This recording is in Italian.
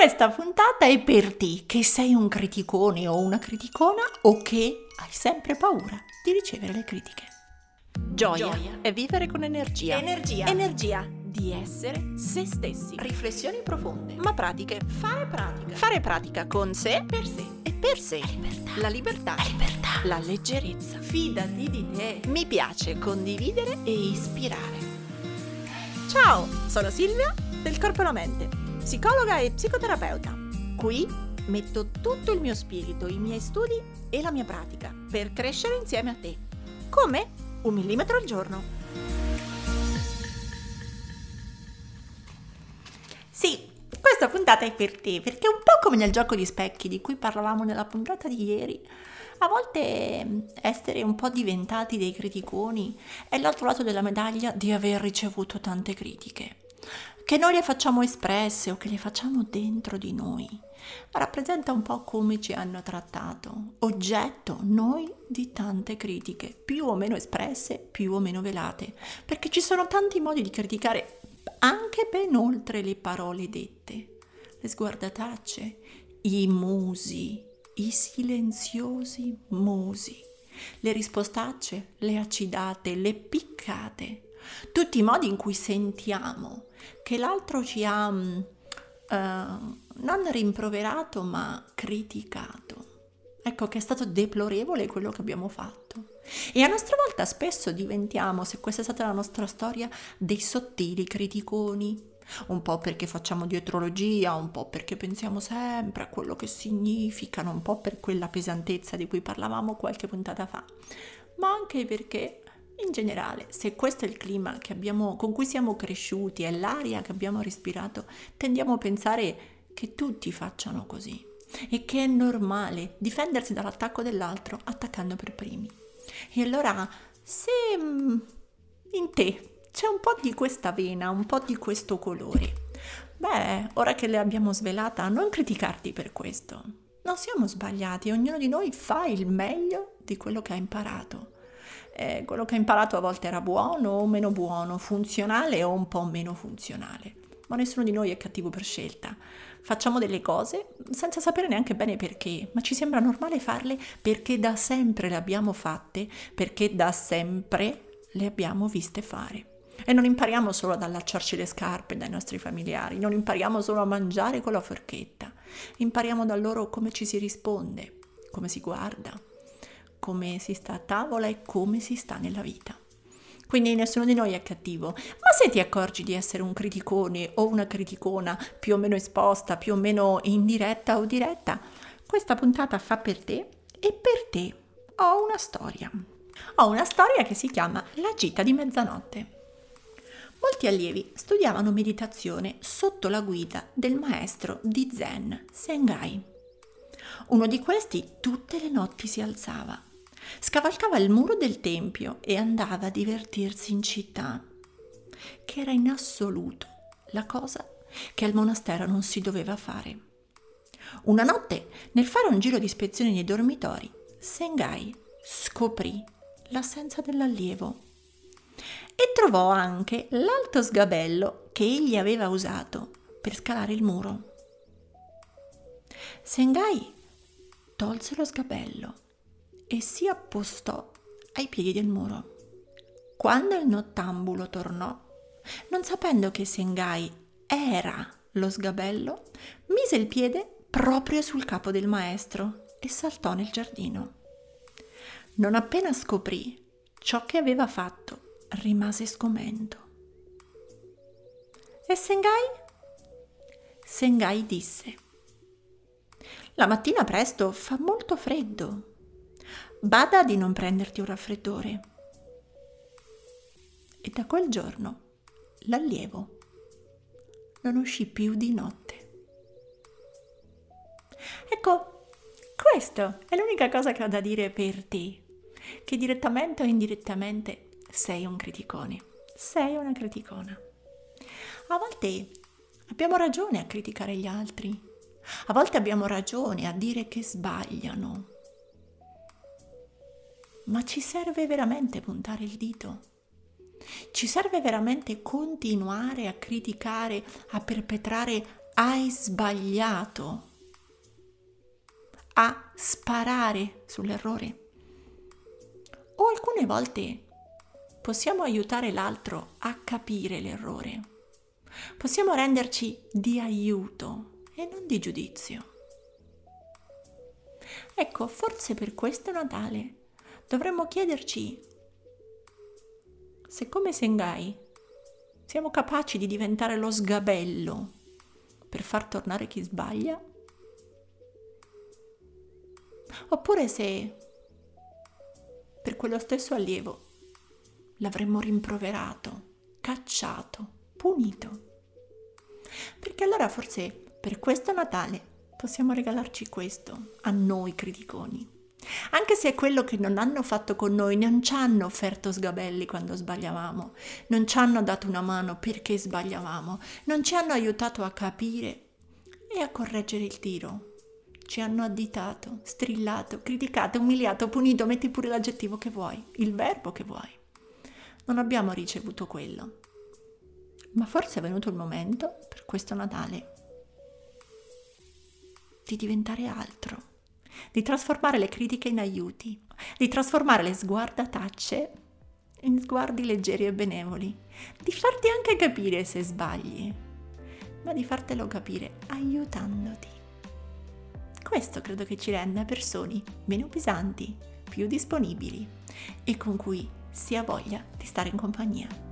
Questa puntata è per te che sei un criticone o una criticona o che hai sempre paura di ricevere le critiche. Gioia, Gioia. è vivere con energia. Energia. Energia di essere se stessi. Riflessioni profonde. Ma pratiche. Fare pratica. Fare pratica con sé per sé e per sé. La libertà. La libertà. La libertà. La leggerezza. Fidati di te. Mi piace condividere e ispirare. Ciao, sono Silvia del Corpo e la Mente, psicologa e psicoterapeuta. Qui metto tutto il mio spirito, i miei studi e la mia pratica per crescere insieme a te. Come? Un millimetro al giorno. Sì, questa puntata è per te, perché è un po' come nel gioco di specchi di cui parlavamo nella puntata di ieri. A volte essere un po' diventati dei criticoni è l'altro lato della medaglia di aver ricevuto tante critiche. Che noi le facciamo espresse o che le facciamo dentro di noi, rappresenta un po' come ci hanno trattato, oggetto noi di tante critiche, più o meno espresse, più o meno velate, perché ci sono tanti modi di criticare anche ben oltre le parole dette, le sguardatacce, i musi, i silenziosi musi, le rispostacce, le acidate, le piccate, tutti i modi in cui sentiamo che l'altro ci ha uh, non rimproverato ma criticato. Ecco che è stato deplorevole quello che abbiamo fatto. E a nostra volta spesso diventiamo, se questa è stata la nostra storia, dei sottili criticoni, un po' perché facciamo dietrologia, un po' perché pensiamo sempre a quello che significano, un po' per quella pesantezza di cui parlavamo qualche puntata fa, ma anche perché in generale, se questo è il clima abbiamo, con cui siamo cresciuti, è l'aria che abbiamo respirato, tendiamo a pensare che tutti facciano così e che è normale difendersi dall'attacco dell'altro attaccando per primi. E allora, se mm, in te c'è un po' di questa vena, un po' di questo colore, beh, ora che le abbiamo svelata, non criticarti per questo. Non siamo sbagliati, ognuno di noi fa il meglio di quello che ha imparato eh, quello che ho imparato a volte era buono o meno buono, funzionale o un po' meno funzionale. Ma nessuno di noi è cattivo per scelta. Facciamo delle cose senza sapere neanche bene perché, ma ci sembra normale farle perché da sempre le abbiamo fatte, perché da sempre le abbiamo viste fare. E non impariamo solo ad allacciarci le scarpe dai nostri familiari, non impariamo solo a mangiare con la forchetta, impariamo da loro come ci si risponde, come si guarda, come si sta a tavola e come si sta nella vita. Quindi nessuno di noi è cattivo, ma se ti accorgi di essere un criticone o una criticona più o meno esposta, più o meno indiretta o diretta, questa puntata fa per te e per te ho una storia. Ho una storia che si chiama La gita di mezzanotte. Molti allievi studiavano meditazione sotto la guida del maestro di Zen, Sengai. Uno di questi tutte le notti si alzava Scavalcava il muro del tempio e andava a divertirsi in città, che era in assoluto la cosa che al monastero non si doveva fare. Una notte, nel fare un giro di ispezione nei dormitori, Sengai scoprì l'assenza dell'allievo e trovò anche l'alto sgabello che egli aveva usato per scalare il muro. Sengai tolse lo sgabello e si appostò ai piedi del muro. Quando il nottambulo tornò, non sapendo che Sengai era lo sgabello, mise il piede proprio sul capo del maestro e saltò nel giardino. Non appena scoprì ciò che aveva fatto, rimase sgomento. E Sengai? Sengai disse: La mattina presto fa molto freddo Bada di non prenderti un raffreddore. E da quel giorno l'allievo non uscì più di notte. Ecco, questo è l'unica cosa che ho da dire per te, che direttamente o indirettamente sei un criticone, sei una criticona. A volte abbiamo ragione a criticare gli altri, a volte abbiamo ragione a dire che sbagliano, ma ci serve veramente puntare il dito? Ci serve veramente continuare a criticare, a perpetrare hai sbagliato a sparare sull'errore. O alcune volte possiamo aiutare l'altro a capire l'errore. Possiamo renderci di aiuto e non di giudizio. Ecco, forse per questo Natale dovremmo chiederci se come Sengai siamo capaci di diventare lo sgabello per far tornare chi sbaglia? Oppure se per quello stesso allievo l'avremmo rimproverato, cacciato, punito. Perché allora forse per questo Natale possiamo regalarci questo a noi criticoni. Anche se è quello che non hanno fatto con noi, non ci hanno offerto sgabelli quando sbagliavamo, non ci hanno dato una mano perché sbagliavamo, non ci hanno aiutato a capire e a correggere il tiro. Ci hanno additato, strillato, criticato, umiliato, punito, metti pure l'aggettivo che vuoi, il verbo che vuoi. Non abbiamo ricevuto quello. Ma forse è venuto il momento, per questo Natale, di diventare altro, di trasformare le critiche in aiuti, di trasformare le sguardatacce in sguardi leggeri e benevoli, di farti anche capire se sbagli, ma di fartelo capire aiutandoti. Questo credo che ci renda persone meno pesanti, più disponibili e con cui si ha voglia di stare in compagnia.